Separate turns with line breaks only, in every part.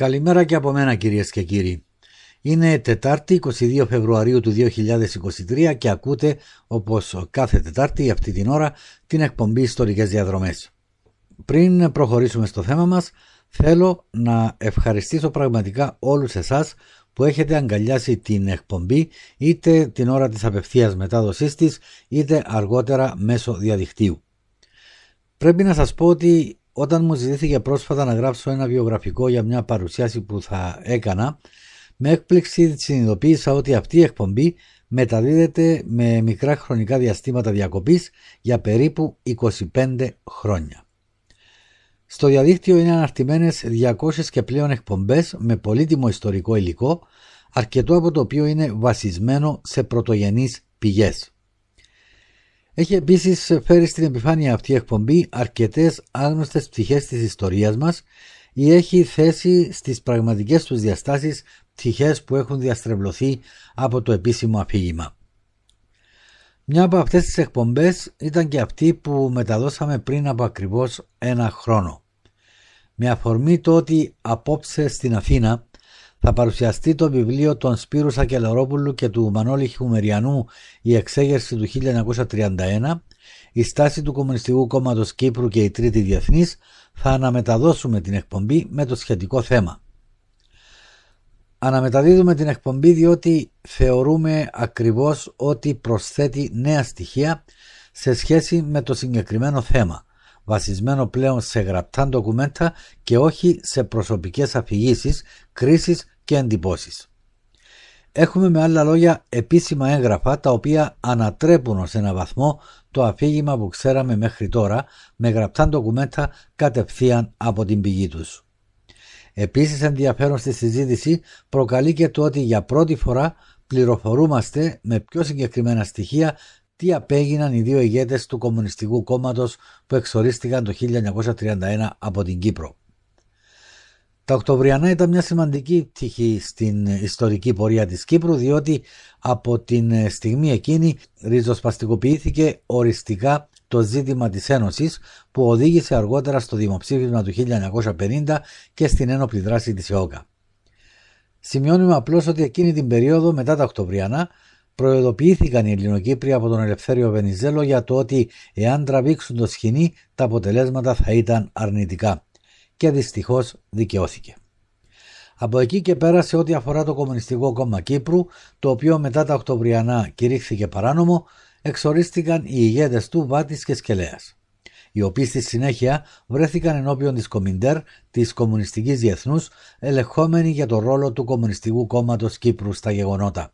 Καλημέρα και από μένα κυρίες και κύριοι. Είναι Τετάρτη 22 Φεβρουαρίου του 2023 και ακούτε όπως κάθε Τετάρτη αυτή την ώρα την εκπομπή Ιστορικές Διαδρομές. Πριν προχωρήσουμε στο θέμα μας θέλω να ευχαριστήσω πραγματικά όλους εσάς που έχετε αγκαλιάσει την εκπομπή είτε την ώρα της απευθείας μετάδοσής της είτε αργότερα μέσω διαδικτύου. Πρέπει να σας πω ότι όταν μου ζητήθηκε πρόσφατα να γράψω ένα βιογραφικό για μια παρουσίαση που θα έκανα, με έκπληξη συνειδητοποίησα ότι αυτή η εκπομπή μεταδίδεται με μικρά χρονικά διαστήματα διακοπής για περίπου 25 χρόνια. Στο διαδίκτυο είναι αναρτημένες 200 και πλέον εκπομπές με πολύτιμο ιστορικό υλικό, αρκετό από το οποίο είναι βασισμένο σε πρωτογενείς πηγές. Έχει επίσης φέρει στην επιφάνεια αυτή η εκπομπή αρκετές άγνωστες πτυχές της ιστορίας μας ή έχει θέσει στις πραγματικές τους διαστάσεις πτυχές που έχουν διαστρεβλωθεί από το επίσημο αφήγημα. Μια από αυτές τις εκπομπές ήταν και αυτή που μεταδώσαμε πριν από ακριβώς ένα χρόνο. Με αφορμή το ότι απόψε στην Αθήνα θα παρουσιαστεί το βιβλίο των Σπύρους Σακελαρόπουλου και του Μανώλη Χουμεριανού «Η εξέγερση του 1931», η στάση του Κομμουνιστικού Κόμματος Κύπρου και η Τρίτη Διεθνής, θα αναμεταδώσουμε την εκπομπή με το σχετικό θέμα. Αναμεταδίδουμε την εκπομπή διότι θεωρούμε ακριβώς ότι προσθέτει νέα στοιχεία σε σχέση με το συγκεκριμένο θέμα, βασισμένο πλέον σε γραπτά ντοκουμέντα και όχι σε προσωπικές αφηγήσεις, κρίσεις και εντυπώσεις. Έχουμε με άλλα λόγια επίσημα έγγραφα τα οποία ανατρέπουν ως ένα βαθμό το αφήγημα που ξέραμε μέχρι τώρα με γραπτά ντοκουμέντα κατευθείαν από την πηγή τους. Επίσης ενδιαφέρον στη συζήτηση προκαλεί και το ότι για πρώτη φορά πληροφορούμαστε με πιο συγκεκριμένα στοιχεία τι απέγιναν οι δύο ηγέτες του Κομμουνιστικού Κόμματος που εξορίστηκαν το 1931 από την Κύπρο. Τα Οκτωβριανά ήταν μια σημαντική πτυχή στην ιστορική πορεία της Κύπρου διότι από την στιγμή εκείνη ριζοσπαστικοποιήθηκε οριστικά το ζήτημα της Ένωσης που οδήγησε αργότερα στο δημοψήφισμα του 1950 και στην ένοπλη δράση της ΕΟΚΑ. Σημειώνουμε απλώς ότι εκείνη την περίοδο μετά τα Οκτωβριανά προειδοποιήθηκαν οι Ελληνοκύπροι από τον Ελευθέριο Βενιζέλο για το ότι εάν τραβήξουν το σκηνή τα αποτελέσματα θα ήταν αρνητικά και δυστυχώς δικαιώθηκε. Από εκεί και πέρα σε ό,τι αφορά το Κομμουνιστικό Κόμμα Κύπρου, το οποίο μετά τα Οκτωβριανά κηρύχθηκε παράνομο, εξορίστηκαν οι ηγέτες του Βάτης και Σκελέας, οι οποίοι στη συνέχεια βρέθηκαν ενώπιον της Κομιντέρ της Κομμουνιστικής Διεθνούς, ελεγχόμενοι για το ρόλο του Κομμουνιστικού Κόμματος Κύπρου στα γεγονότα.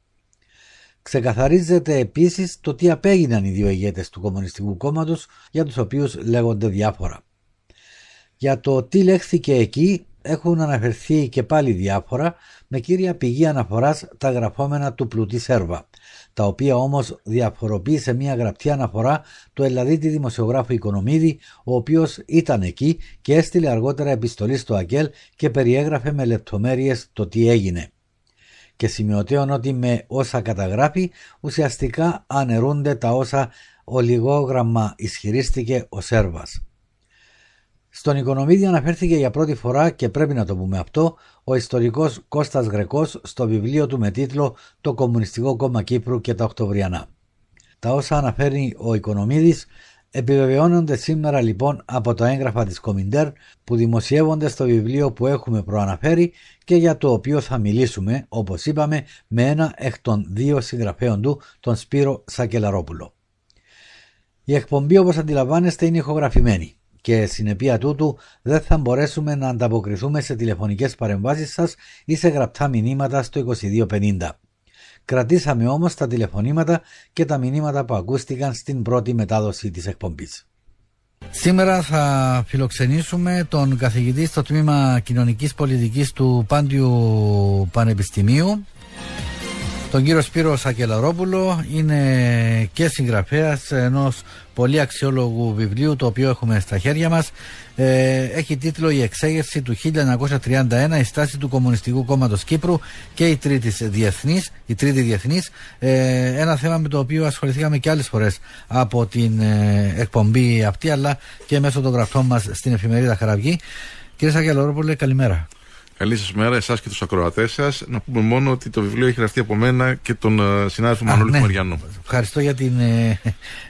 Ξεκαθαρίζεται επίσης το τι απέγιναν οι δύο ηγέτες του Κομμουνιστικού Κόμματος για τους οποίους λέγονται διάφορα. Για το τι λέχθηκε εκεί έχουν αναφερθεί και πάλι διάφορα με κύρια πηγή αναφοράς τα γραφόμενα του πλουτή Σέρβα, τα οποία όμως διαφοροποιεί σε μια γραπτή αναφορά του Ελλαδίτη δημοσιογράφου Οικονομίδη, ο οποίος ήταν εκεί και έστειλε αργότερα επιστολή στο ΑΚΕΛ και περιέγραφε με λεπτομέρειες το τι έγινε. Και σημειωτέων ότι με όσα καταγράφει ουσιαστικά αναιρούνται τα όσα ολιγόγραμμα ισχυρίστηκε ο Σέρβας. Στον Οικονομίδη αναφέρθηκε για πρώτη φορά και πρέπει να το πούμε αυτό ο ιστορικός Κώστας Γρεκός στο βιβλίο του με τίτλο «Το Κομμουνιστικό Κόμμα Κύπρου και τα Οκτωβριανά». Τα όσα αναφέρει ο Οικονομίδης επιβεβαιώνονται σήμερα λοιπόν από τα έγγραφα της Κομιντέρ που δημοσιεύονται στο βιβλίο που έχουμε προαναφέρει και για το οποίο θα μιλήσουμε όπως είπαμε με ένα εκ των δύο συγγραφέων του τον Σπύρο Σακελαρόπουλο. Η εκπομπή όπως αντιλαμβάνεστε είναι ηχογραφημένη και συνεπία τούτου δεν θα μπορέσουμε να ανταποκριθούμε σε τηλεφωνικές παρεμβάσεις σας ή σε γραπτά μηνύματα στο 2250. Κρατήσαμε όμως τα τηλεφωνήματα και τα μηνύματα που ακούστηκαν στην πρώτη μετάδοση της εκπομπής. Σήμερα θα φιλοξενήσουμε τον καθηγητή στο τμήμα κοινωνικής πολιτικής του Πάντιου Πανεπιστημίου τον κύριο Σπύρο Σακελαρόπουλο είναι και συγγραφέας ενός πολύ αξιόλογου βιβλίου το οποίο έχουμε στα χέρια μας. Ε, έχει τίτλο «Η εξέγερση του 1931 η στάση του Κομμουνιστικού Κόμματος Κύπρου και η τρίτης διεθνής, η τρίτη διεθνής. Ε, ένα θέμα με το οποίο ασχοληθήκαμε και άλλες φορές από την ε, εκπομπή αυτή αλλά και μέσω των γραφτών μας στην εφημερίδα Χαραυγή. Κύριε Σακελαρόπουλε καλημέρα
Καλή σας μέρα, εσάς και τους ακροατές σας. Να πούμε μόνο ότι το βιβλίο έχει γραφτεί από μένα και τον uh, συνάδελφο Μανώλη ναι. Μαριανού.
Ευχαριστώ για την ε,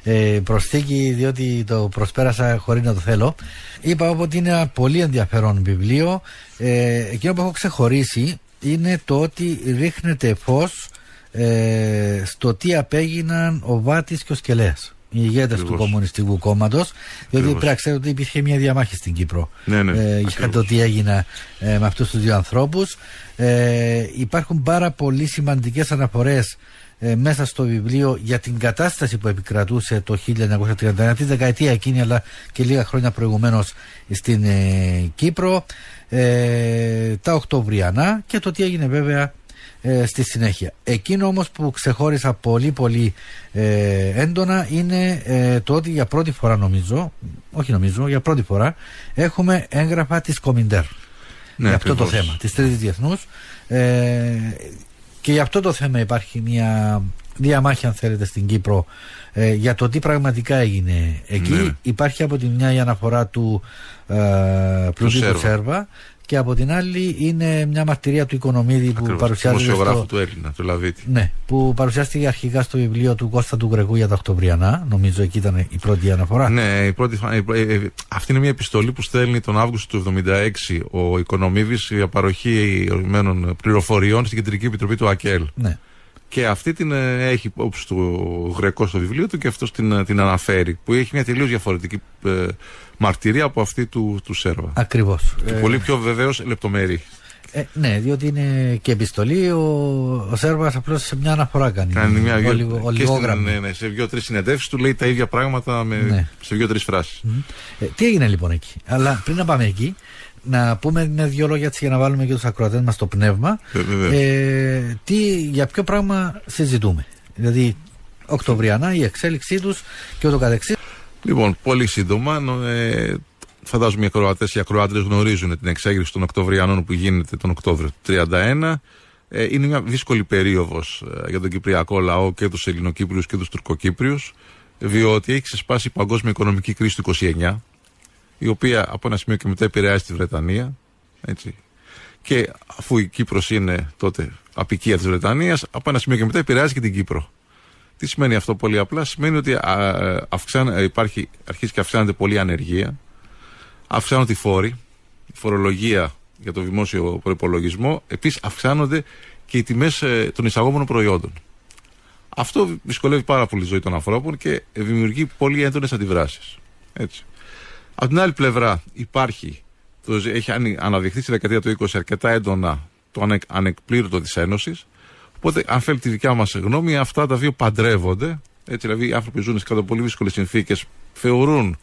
ε, προσθήκη, διότι το προσπέρασα χωρίς να το θέλω. Είπα ότι είναι ένα πολύ ενδιαφέρον βιβλίο. Ε, εκείνο που έχω ξεχωρίσει είναι το ότι ρίχνεται φως ε, στο τι απέγιναν ο Βάτης και ο Σκελέας οι ηγέτες του Κομμουνιστικού Κόμματος. Διότι πρέπει να ξέρετε ότι υπήρχε μια διαμάχη στην Κύπρο.
Ναι, ναι,
ε, για το τι έγινε ε, με αυτούς τους δύο ανθρώπους. Ε, υπάρχουν πάρα πολύ σημαντικές αναφορές ε, μέσα στο βιβλίο για την κατάσταση που επικρατούσε το 1931, τη δεκαετία εκείνη αλλά και λίγα χρόνια προηγουμένως στην ε, Κύπρο, ε, τα Οκτωβριανά και το τι έγινε βέβαια ε, στη συνέχεια. Εκείνο όμως που ξεχώρισα πολύ πολύ ε, έντονα είναι ε, το ότι για πρώτη φορά νομίζω, όχι νομίζω, για πρώτη φορά έχουμε έγγραφα της Κομιντέρ ναι, για αυτό το θέμα, της Τρίτης Διεθνούς και για αυτό το θέμα υπάρχει μια διαμάχη αν θέλετε στην Κύπρο για το τι πραγματικά έγινε εκεί. Ναι. Υπάρχει από τη μια η αναφορά του ε, του Σέρβα και από την άλλη είναι μια μαρτυρία του Οικονομίδη που παρουσιάζεται.
Στο... του Έλληνα, του Λαβίτη.
Ναι, που παρουσιάστηκε αρχικά στο βιβλίο του Κώστα του Γκρεγού για τα Οκτωβριανά. Νομίζω εκεί ήταν η πρώτη αναφορά.
Ναι, η πρώτη, ε, ε, αυτή είναι μια επιστολή που στέλνει τον Αύγουστο του 1976 ο Οικονομίδης για παροχή ορισμένων πληροφοριών στην Κεντρική Επιτροπή του ΑΚΕΛ.
Ναι.
Και αυτή την ε, έχει υπόψη του Γρεκό στο βιβλίο του και αυτό την, την αναφέρει. Που έχει μια τελείως διαφορετική μαρτυρία από αυτή του, του Σέρβα.
Ακριβώς.
Και ε, πολύ πιο βεβαίως λεπτομερή.
Ε, ναι, διότι είναι και επιστολή. Ο, ο Σέρβας απλώς σε μια αναφορά κάνει.
Κάνει μια ο, και στην, ναι, ναι, σε δύο-τρεις συνεντεύξεις του λέει τα ίδια πράγματα με, ναι. σε δύο-τρεις φράσεις.
Ε, τι έγινε λοιπόν εκεί; Αλλά πριν να πάμε εκεί, να πούμε με δύο λόγια για να βάλουμε και τους ακροατές μας στο πνεύμα.
Ε, ε,
τι, για ποιο πράγμα συζητούμε; Δηλαδή, Οκτωβριανά, η εξέλιξή τους και ούτω καθεξής.
Λοιπόν, πολύ σύντομα. Ε, φαντάζομαι οι ακροατές και οι ακροάτρε γνωρίζουν την εξέγερση των Οκτωβριανών που γίνεται τον Οκτώβριο του 1931. Ε, είναι μια δύσκολη περίοδος ε, για τον Κυπριακό λαό και τους Ελληνοκύπριους και τους Τουρκοκύπριους, διότι έχει ξεσπάσει η παγκόσμια οικονομική κρίση του 29, η οποία από ένα σημείο και μετά επηρεάζει τη Βρετανία. Έτσι. Και αφού η Κύπρος είναι τότε απικία της Βρετανίας, από ένα σημείο και μετά επηρεάζει και την Κύπρο. Τι σημαίνει αυτό πολύ απλά, σημαίνει ότι αυξάν, υπάρχει, αρχίζει και αυξάνεται πολύ ανεργία, αυξάνονται οι φόροι, η φορολογία για το δημόσιο προπολογισμό, επίσης αυξάνονται και οι τιμές ε, των εισαγόμενων προϊόντων. Αυτό δυσκολεύει πάρα πολύ τη ζωή των ανθρώπων και δημιουργεί πολύ έντονες αντιδράσεις. Από την άλλη πλευρά υπάρχει, το, έχει αναδειχθεί στη δεκαετία του 20 αρκετά έντονα το ανεκπλήρωτο της Ένωσης, Οπότε, αν θέλει τη δικιά μας γνώμη, αυτά τα δύο παντρεύονται. Έτσι, δηλαδή, οι άνθρωποι ζουν σε κάτω πολύ δύσκολες συνθήκες, θεωρούν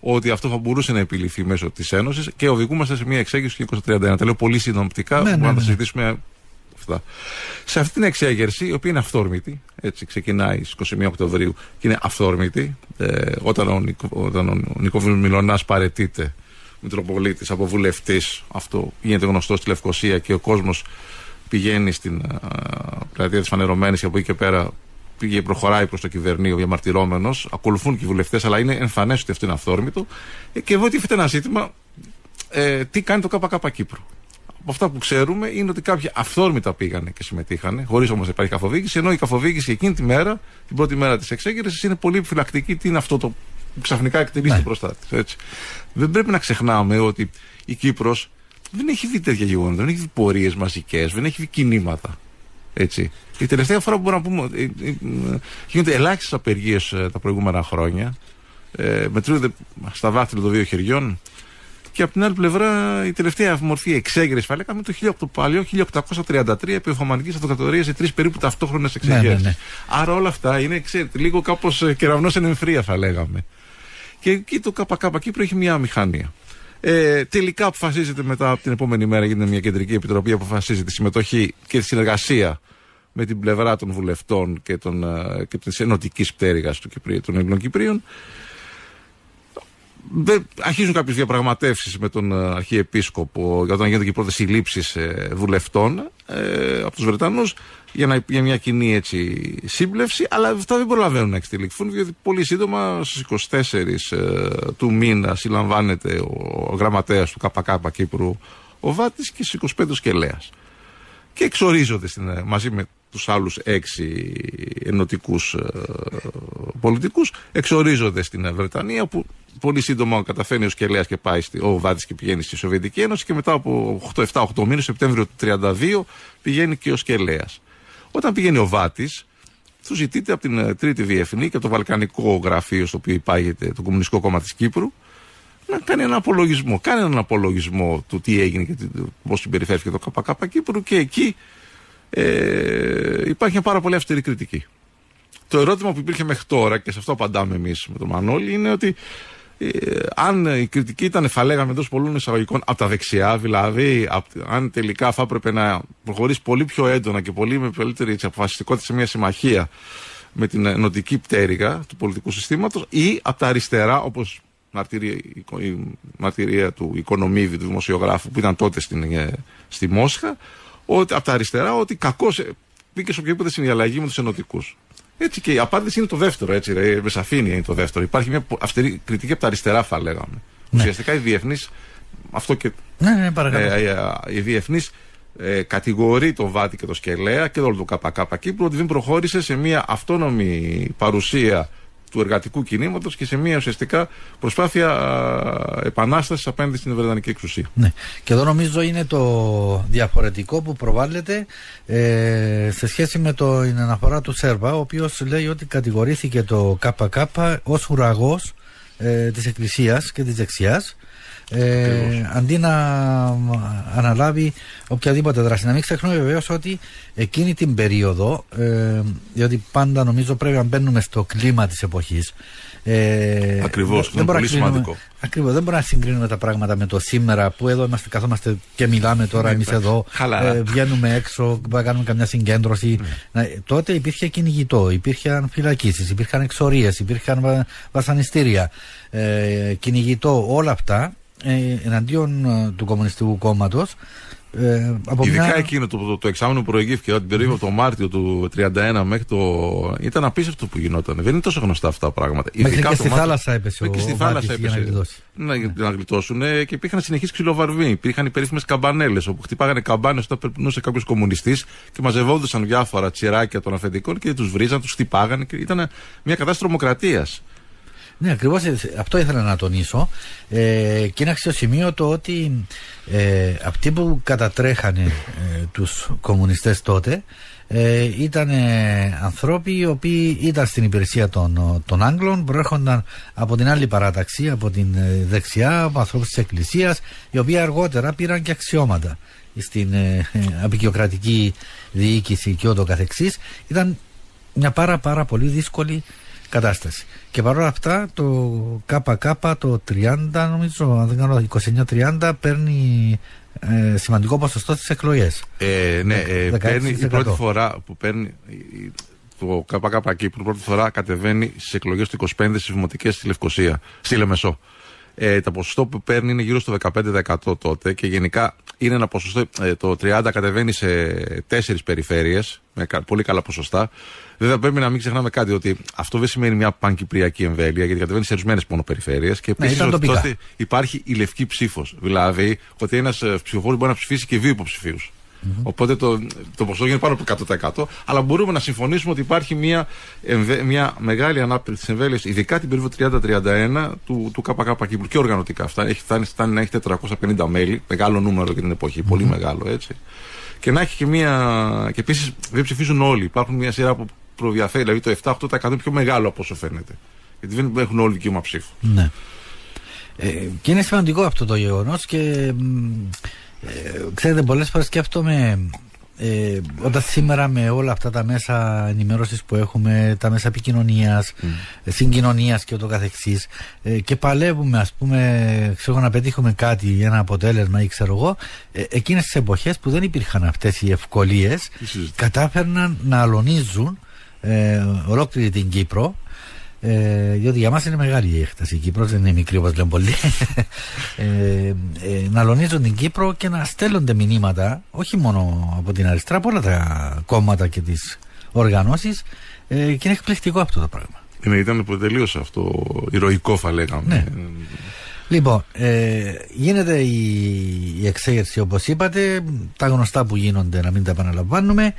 ότι αυτό θα μπορούσε να επιληθεί μέσω της Ένωσης και οδηγούμαστε σε μια εξέγερση του 1931. Τα λέω πολύ συνοπτικά, ναι, μπορούμε ναι, να τα ναι. συζητήσουμε αυτά. Σε αυτή την εξέγερση, η οποία είναι αυθόρμητη, έτσι ξεκινάει στις 21 Οκτωβρίου και είναι αυθόρμητη, ε, όταν ο, Νικο, όταν ο Νικόβιλ Μιλονά παρετείται Μητροπολίτης από βουλευτής, αυτό γίνεται γνωστό στη Λευκοσία και ο κόσμος πηγαίνει στην πλατεία της Φανερωμένης και από εκεί και πέρα πήγε, προχωράει προς το κυβερνείο διαμαρτυρόμενος. Ακολουθούν και οι βουλευτές, αλλά είναι εμφανές ότι αυτό είναι αυθόρμητο. Ε, και εδώ τίθεται ένα ζήτημα, ε, τι κάνει το ΚΚ Κύπρου. Από αυτά που ξέρουμε είναι ότι κάποιοι αυθόρμητα πήγανε και συμμετείχαν, χωρίς όμως να υπάρχει καθοδήγηση, ενώ η καθοδήγηση εκείνη τη μέρα, την πρώτη μέρα της εξέγερσης, είναι πολύ επιφυλακτική. Τι είναι αυτό το που ξαφνικά εκτελείται ναι. μπροστά της. Δεν πρέπει να ξεχνάμε ότι η Κύπρος δεν έχει δει τέτοια γεγονότα, δεν έχει δει πορείες μαζικέ, δεν έχει δει κινήματα. Έτσι. Η τελευταία φορά που μπορούμε να πούμε. Ε, ε, γίνονται ελάχιστες απεργίες ε, τα προηγούμενα χρόνια. Ε, μετρούνται στα βάθη των δύο χεριών. Και από την άλλη πλευρά, η τελευταία μορφή εξέγερσης, θα λέγαμε, το, το παλιό 1833 επί Οθωμανική Αυτοκρατορίας σε τρεις περίπου ταυτόχρονες εξεγέρσει. Ναι, ναι, ναι. Άρα όλα αυτά είναι, ξέρετε, λίγο κάπως κεραυνός εν εμφρία, θα λέγαμε. Και εκεί το ΚΚ Κύπρο έχει μια μηχανία. Ε, τελικά αποφασίζεται μετά από την επόμενη μέρα, γίνεται μια κεντρική επιτροπή, αποφασίζει τη συμμετοχή και τη συνεργασία με την πλευρά των βουλευτών και, των, ε, και της ενωτικής πτέρυγας του Κυπρίου, των Ελληνών Κυπρίων. αρχίζουν κάποιες διαπραγματεύσεις με τον ε, Αρχιεπίσκοπο για όταν γίνονται και οι πρώτε συλλήψει ε, βουλευτών ε, από τους Βρετανούς για, να, για μια κοινή έτσι, σύμπλευση, αλλά αυτά δεν προλαβαίνουν να εξελιχθούν, διότι πολύ σύντομα στις 24 ε, του μήνα συλλαμβάνεται ο, ο γραμματέας του ΚΚ Κύπρου, ο Βάτης και στις 25 ο Σκελέας. Και εξορίζονται στην, ε, μαζί με τους άλλους έξι ενωτικούς ε, πολιτικούς, εξορίζονται στην Βρετανία, που πολύ σύντομα καταφέρνει ο Σκελέας και πάει, στη, ο Βάτη και πηγαίνει στη Σοβιετική Ένωση και μετά από 7-8 μήνες, Σεπτέμβριο του 1932, πηγαίνει και ο Σκελέας. Όταν πηγαίνει ο Βάτης, του ζητείται από την ε, Τρίτη Διεθνή και το Βαλκανικό Γραφείο στο οποίο υπάγεται το Κομμουνιστικό Κόμμα της Κύπρου να κάνει ένα απολογισμό. Κάνει έναν απολογισμό του τι έγινε και πώς συμπεριφέρθηκε το ΚΚ Κύπρου και εκεί ε, υπάρχει μια πάρα πολύ αυστηρή κριτική. Το ερώτημα που υπήρχε μέχρι τώρα και σε αυτό απαντάμε εμείς με τον Μανώλη είναι ότι ε, αν η κριτική ήταν, θα λέγαμε εντός πολλών εισαγωγικών, από τα δεξιά, δηλαδή αν τελικά θα έπρεπε να προχωρήσει πολύ πιο έντονα και πολύ με μεγαλύτερη αποφασιστικότητα σε μια συμμαχία με την ενωτική πτέρυγα του πολιτικού συστήματος ή από τα αριστερά, όπως μαρτυρία, η μαρτυρία του Οικονομίδη, του δημοσιογράφου που ήταν τότε στην, ε, στη Μόσχα, ότι, από τα αριστερά ότι κακώς μπήκε σε οποιαδήποτε συνδιαλλαγή με τους ενωτικούς. Έτσι και η απάντηση είναι το δεύτερο, έτσι, ρε, με σαφήνεια είναι το δεύτερο. Υπάρχει μια αυστηρή κριτική από τα αριστερά, θα λέγαμε. Ναι. Ουσιαστικά οι διεθνεί, αυτό και.
Ναι, ναι, παρακαλώ.
Ε, ε, οι διεθνεί ε, κατηγορεί το Βάτι και το Σκελέα και όλο το ΚΚ Κύπρου ότι δεν προχώρησε σε μια αυτόνομη παρουσία του εργατικού κινήματος και σε μια ουσιαστικά προσπάθεια επανάστασης απέναντι στην Βρετανική εξουσία.
Ναι. Και εδώ νομίζω είναι το διαφορετικό που προβάλλεται ε, σε σχέση με το, την αναφορά του Σέρβα, ο οποίος λέει ότι κατηγορήθηκε το ΚΚ ως ουραγός ε, της Εκκλησίας και της δεξιάς ε, αντί να αναλάβει οποιαδήποτε δράση. Να μην ξεχνούμε βεβαίως ότι εκείνη την περίοδο, ε, διότι πάντα νομίζω πρέπει να μπαίνουμε στο κλίμα της εποχής.
Ε, Ακριβώς, είναι πολύ σημαντικό.
Ακριβώς, δεν μπορούμε να συγκρίνουμε τα πράγματα με το σήμερα που εδώ είμαστε, καθόμαστε και μιλάμε τώρα ναι, εμείς εδώ. Ε, βγαίνουμε έξω, να κάνουμε καμιά συγκέντρωση. Ναι. τότε υπήρχε κυνηγητό, υπήρχαν φυλακίσεις, υπήρχαν εξορίες, υπήρχαν βασανιστήρια. Ε, κυνηγητό, όλα αυτά ε, εναντίον ε, του Κομμουνιστικού Κόμματος.
Ε, Ειδικά μια... εκείνο το, το, το εξάμεινο που προηγήθηκε την περίοδο το Μάρτιο του 1931 μέχρι το. ήταν απίστευτο που γινόταν. Δεν είναι τόσο γνωστά αυτά τα πράγματα.
Μέχρι Ειδικά και στη Μάρτιο... θάλασσα έπεσε.
Μέχρι και στη θάλασσα έπεσε. Να, να γλιτώσουν και υπήρχαν συνεχείς ξυλοβαρβοί. Υπήρχαν οι περίφημες καμπανέλες όπου χτυπάγανε καμπάνες όταν περνούσε κάποιος κομμουνιστής και μαζευόντουσαν διάφορα τσιράκια των αφεντικών και τους βρίζαν, τους χτυπάγανε. Και ήταν μια κατάσταση τρομοκρατίας.
Ναι, ακριβώς αυτό ήθελα να τονίσω. Ε, και είναι αξιοσημείωτο ότι ε, αυτοί που κατατρέχανε ε, τους κομμουνιστές τότε ε, ήταν ανθρώποι οι οποίοι ήταν στην υπηρεσία των, των Άγγλων, προέρχονταν από την άλλη παράταξη, από την ε, δεξιά, από ανθρώπους της Εκκλησίας, οι οποίοι αργότερα πήραν και αξιώματα στην ε, απεικιοκρατική διοίκηση και ούτω καθεξής. Ήταν μια πάρα πάρα πολύ δύσκολη κατάσταση. Και παρόλα αυτά το ΚΚ το 30 νομίζω, αν δεν κάνω 29-30 παίρνει ε, σημαντικό ποσοστό στις εκλογές.
Ε, ναι, ε, παίρνει η πρώτη φορά που παίρνει το ΚΚ Κύπρου πρώτη φορά κατεβαίνει στις εκλογές του 25 στις δημοτικές στη Λευκοσία, στη Λεμεσό. Ε, το ποσοστό που παίρνει είναι γύρω στο 15% τότε και γενικά είναι ένα ποσοστό, ε, το 30 κατεβαίνει σε τέσσερις περιφέρειες με πολύ καλά ποσοστά. Βέβαια, πρέπει να μην ξεχνάμε κάτι, ότι αυτό δεν σημαίνει μια πανκυπριακή εμβέλεια, γιατί κατεβαίνει σε ορισμένες μόνο περιφέρειες. Και ναι, επίσης ότι τότε υπάρχει η λευκή ψήφος. Δηλαδή, ότι ένας ε, ψηφοφόρος μπορεί να ψηφίσει και δύο υποψηφίους. Mm-hmm. Οπότε το, το ποσοστό γίνεται πάνω από 100%. Αλλά μπορούμε να συμφωνήσουμε ότι υπάρχει μια, μια μεγάλη ανάπτυξη τη εμβέλειας, ειδικά την περίοδο 30-31 του, του ΚΚ Κύπρου και οργανωτικά. Αυτά έχει φτάνει, φτάνει να έχει 450 μέλη, μεγάλο νούμερο για την εποχή, mm-hmm. πολύ μεγάλο έτσι. Και να έχει και μια. Και επίσης δεν ψηφίζουν όλοι. Υπάρχουν μια σειρά από προδιαφέρει, δηλαδή το 7-8% πιο μεγάλο από όσο φαίνεται. Γιατί δεν έχουν όλοι δικαίωμα ψήφου.
Ναι. Ε, και είναι σημαντικό αυτό το γεγονός και ε, ξέρετε, πολλές φορές σκέφτομαι ε, όταν σήμερα με όλα αυτά τα μέσα ενημέρωσης που έχουμε, τα μέσα επικοινωνίας, mm. συγκοινωνίας και ούτω καθεξής, ε, και παλεύουμε, ας πούμε, ξέρω, να πετύχουμε κάτι, ένα αποτέλεσμα ή ξέρω εγώ, ε, εκείνες τις εποχές που δεν υπήρχαν αυτές οι ευκολίες, κατάφερναν να αλωνίζουν ε, ολόκληρη την Κύπρο. Ε, διότι για μας είναι μεγάλη η έκταση. Η Κύπρος δεν είναι μικρή όπως λένε πολλοί. ε, ε, να αλωνίζουν την Κύπρο και να στέλνονται μηνύματα όχι μόνο από την αριστερά, από όλα τα κόμματα και τις οργανώσεις. Ε, και είναι εκπληκτικό αυτό το πράγμα.
Είναι, ήταν τελείως αυτό ηρωικό, θα λέγαμε.
Ναι. Λοιπόν, ε, γίνεται η, η εξέγερση όπως είπατε, τα γνωστά που γίνονται να μην τα επαναλαμβάνουμε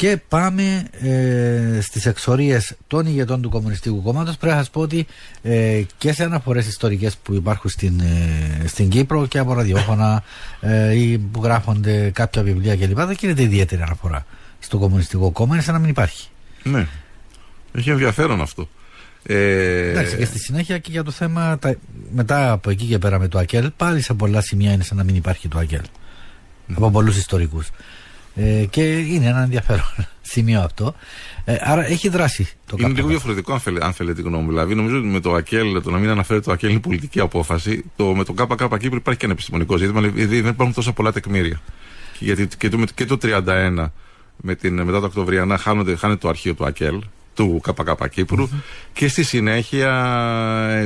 και πάμε ε, στις εξορίες των ηγετών του Κομμουνιστικού Κόμματος. Πρέπει να σας πω ότι ε, και σε αναφορές ιστορικές που υπάρχουν στην, ε, στην Κύπρο και από ραδιόφωνα ε, ή που γράφονται κάποια βιβλία κλπ δεν γίνεται ιδιαίτερη αναφορά στο Κομμουνιστικό Κόμμα. Είναι σαν να μην υπάρχει.
Ναι, έχει ενδιαφέρον αυτό.
Ε... Εντάξει, και στη συνέχεια και για το θέμα τα... μετά από εκεί και πέρα με το ΑΚΕΛ πάλι σε πολλά σημεία είναι σαν να μην υπάρχει το ΑΚΕΛ. Ναι. από πολλούς ιστορικούς ε, και είναι ένα ενδιαφέρον σημείο αυτό. Ε, άρα έχει δράσει το
Είναι λίγο διαφορετικό, αν, θέλετε, αν θέλετε τη γνώμη μου. Δηλαδή, νομίζω ότι με το ΑΚΕΛ, το να μην αναφέρει το ΑΚΕΛ είναι πολιτική απόφαση. Το, με το ΚΚ Κύπρο υπάρχει και ένα επιστημονικό ζήτημα, δηλαδή δεν υπάρχουν τόσα πολλά τεκμήρια. Και, γιατί και το, και το 31 με την, μετά το Οκτωβριανά χάνονται, χάνεται το αρχείο του ΑΚΕΛ του ΚΚ Κύπρου mm-hmm. και στη συνέχεια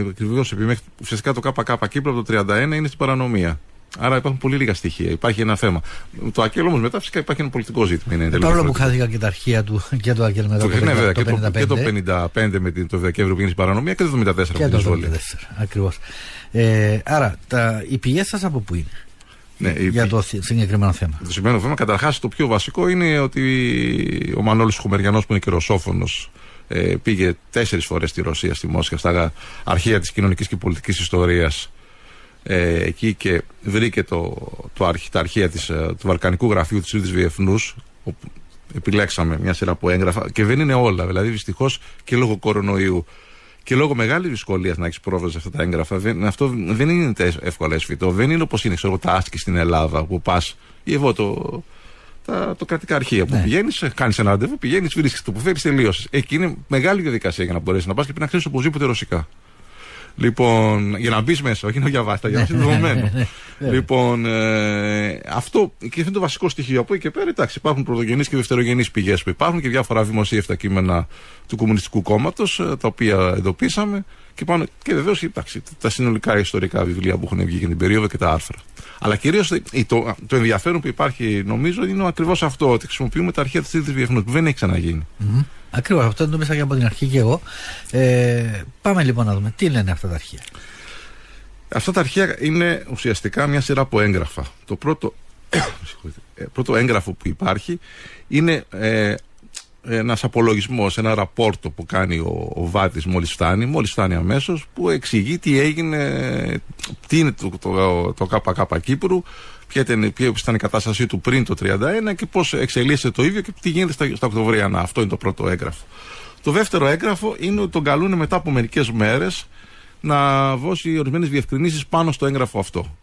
ακριβώς επειδή ουσιαστικά το ΚΚ Κύπρου από το 31 είναι στην παρανομία. Άρα υπάρχουν πολύ λίγα στοιχεία. Υπάρχει ένα θέμα. Το ΑΚΕΛ όμως μετά φυσικά υπάρχει ένα πολιτικό ζήτημα. Είναι
Παρόλο που χάθηκαν και τα αρχεία του και το ΑΚΕΛ μετά το, το, ναι,
το, το, 55. Και το 55 με την, το Δεκέμβριο που γίνει στην παρανομία και το 74
και το 74. Ακριβώς. Ε, άρα τα, οι πηγές σας από πού είναι; Ναι, για το συγκεκριμένο θέμα.
Το συγκεκριμένο θέμα, καταρχάς, το πιο βασικό είναι ότι ο Μανώλης Χουμεριανό, που είναι και ρωσόφωνο, ε, πήγε τέσσερις φορές στη Ρωσία, στη Μόσχα, στα αρχεία της κοινωνικής και πολιτικής ιστορίας ε, εκεί και βρήκε το, το αρχ, τα αρχεία της, ε, του Βαλκανικού Γραφείου της Ίδρυσης Διεθνούς όπου επιλέξαμε μια σειρά από έγγραφα και δεν είναι όλα, δηλαδή δυστυχώς και λόγω κορονοϊού και λόγω μεγάλης δυσκολίας να έχεις πρόσβαση σε αυτά τα έγγραφα, δεν, αυτό δεν είναι εύκολο έσφυτο. Δεν είναι όπως είναι ξέρω, τα άσκη στην Ελλάδα που πας ή εγώ το, τα, το κρατικά αρχεία που ναι. πηγαίνεις, κάνεις ένα ραντεβού, πηγαίνεις, βρίσκεις το που θέλεις, τελείωσες. Εκεί είναι μεγάλη διαδικασία για να μπορέσεις να πας και πρέπει να ξέρεις οπωσδήποτε ρωσικά. Λοιπόν, για να μπεις μέσα, όχι να διαβάσεις, για να είσαι δεδομένο. λοιπόν, ε, αυτό και αυτό είναι το βασικό στοιχείο. Από εκεί και πέρα, εντάξει, υπάρχουν πρωτογενείς και δευτερογενείς πηγές που υπάρχουν και διάφορα δημοσίευτα κείμενα του Κομμουνιστικού Κόμματος, ε, τα οποία εντοπίσαμε. Και, πάνω, και βεβαίως τα συνολικά ιστορικά βιβλία που έχουν βγει για την περίοδο και τα άρθρα. Αλλά κυρίως το, το ενδιαφέρον που υπάρχει, νομίζω, είναι ακριβώς αυτό, ότι χρησιμοποιούμε τα αρχεία της Τρίτη Διεθνού, που δεν έχει ξαναγίνει. Mm-hmm.
Ακριβώς, αυτό το είπα και από την αρχή και εγώ. Ε, πάμε λοιπόν να δούμε τι λένε αυτά τα αρχεία.
Αυτά τα αρχεία είναι ουσιαστικά μια σειρά από έγγραφα. Το πρώτο, ε, πρώτο έγγραφο που υπάρχει είναι ε, ένας απολογισμός, ένα ραπόρτο που κάνει ο, ο Βάτης μόλις φτάνει, μόλις φτάνει αμέσως, που εξηγεί τι έγινε, τι είναι το, το, το, ΚΚ Κύπρου, ποια ήταν, ποια ήταν η κατάστασή του πριν το 1931 και πώς εξελίσσεται το ίδιο και τι γίνεται στα, στα Οκτωβριανά. Αυτό είναι το πρώτο έγγραφο. Το δεύτερο έγγραφο είναι ότι τον καλούν μετά από μερικές μέρες να δώσει ορισμένες διευκρινήσεις πάνω στο έγγραφο αυτό.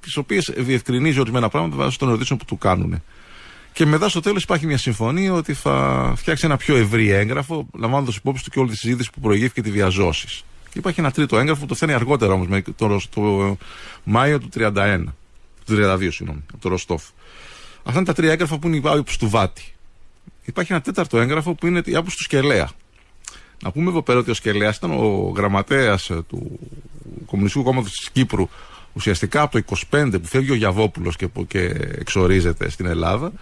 τις οποίες διευκρινίζει ορισμένα πράγματα βάσει των ερωτήσεων που του κάνουν. Και μετά στο τέλος υπάρχει μια συμφωνία ότι θα φτιάξει ένα πιο ευρύ έγγραφο, λαμβάνοντας υπόψη του και όλη τη συζήτηση που προηγήθηκε τη διαζώση. Και υπάρχει ένα τρίτο έγγραφο που το φέρνει αργότερα όμως, το, το Μάιο του 31. Του 32, συγγνώμη, από το Ροστόφ. Αυτά είναι τα τρία έγγραφα που είναι η άποψη του Βάτη. Υπάρχει ένα τέταρτο έγγραφο που είναι η άποψη του Σκελέα. Να πούμε εδώ πέρα ότι ο Σκελέας ήταν ο γραμματέας του Κομμουνιστικού Κόμματος της Κύπρου ουσιαστικά από το 25 που φεύγει ο Γιαβόπουλος και, και εξορίζεται στην Ελλάδα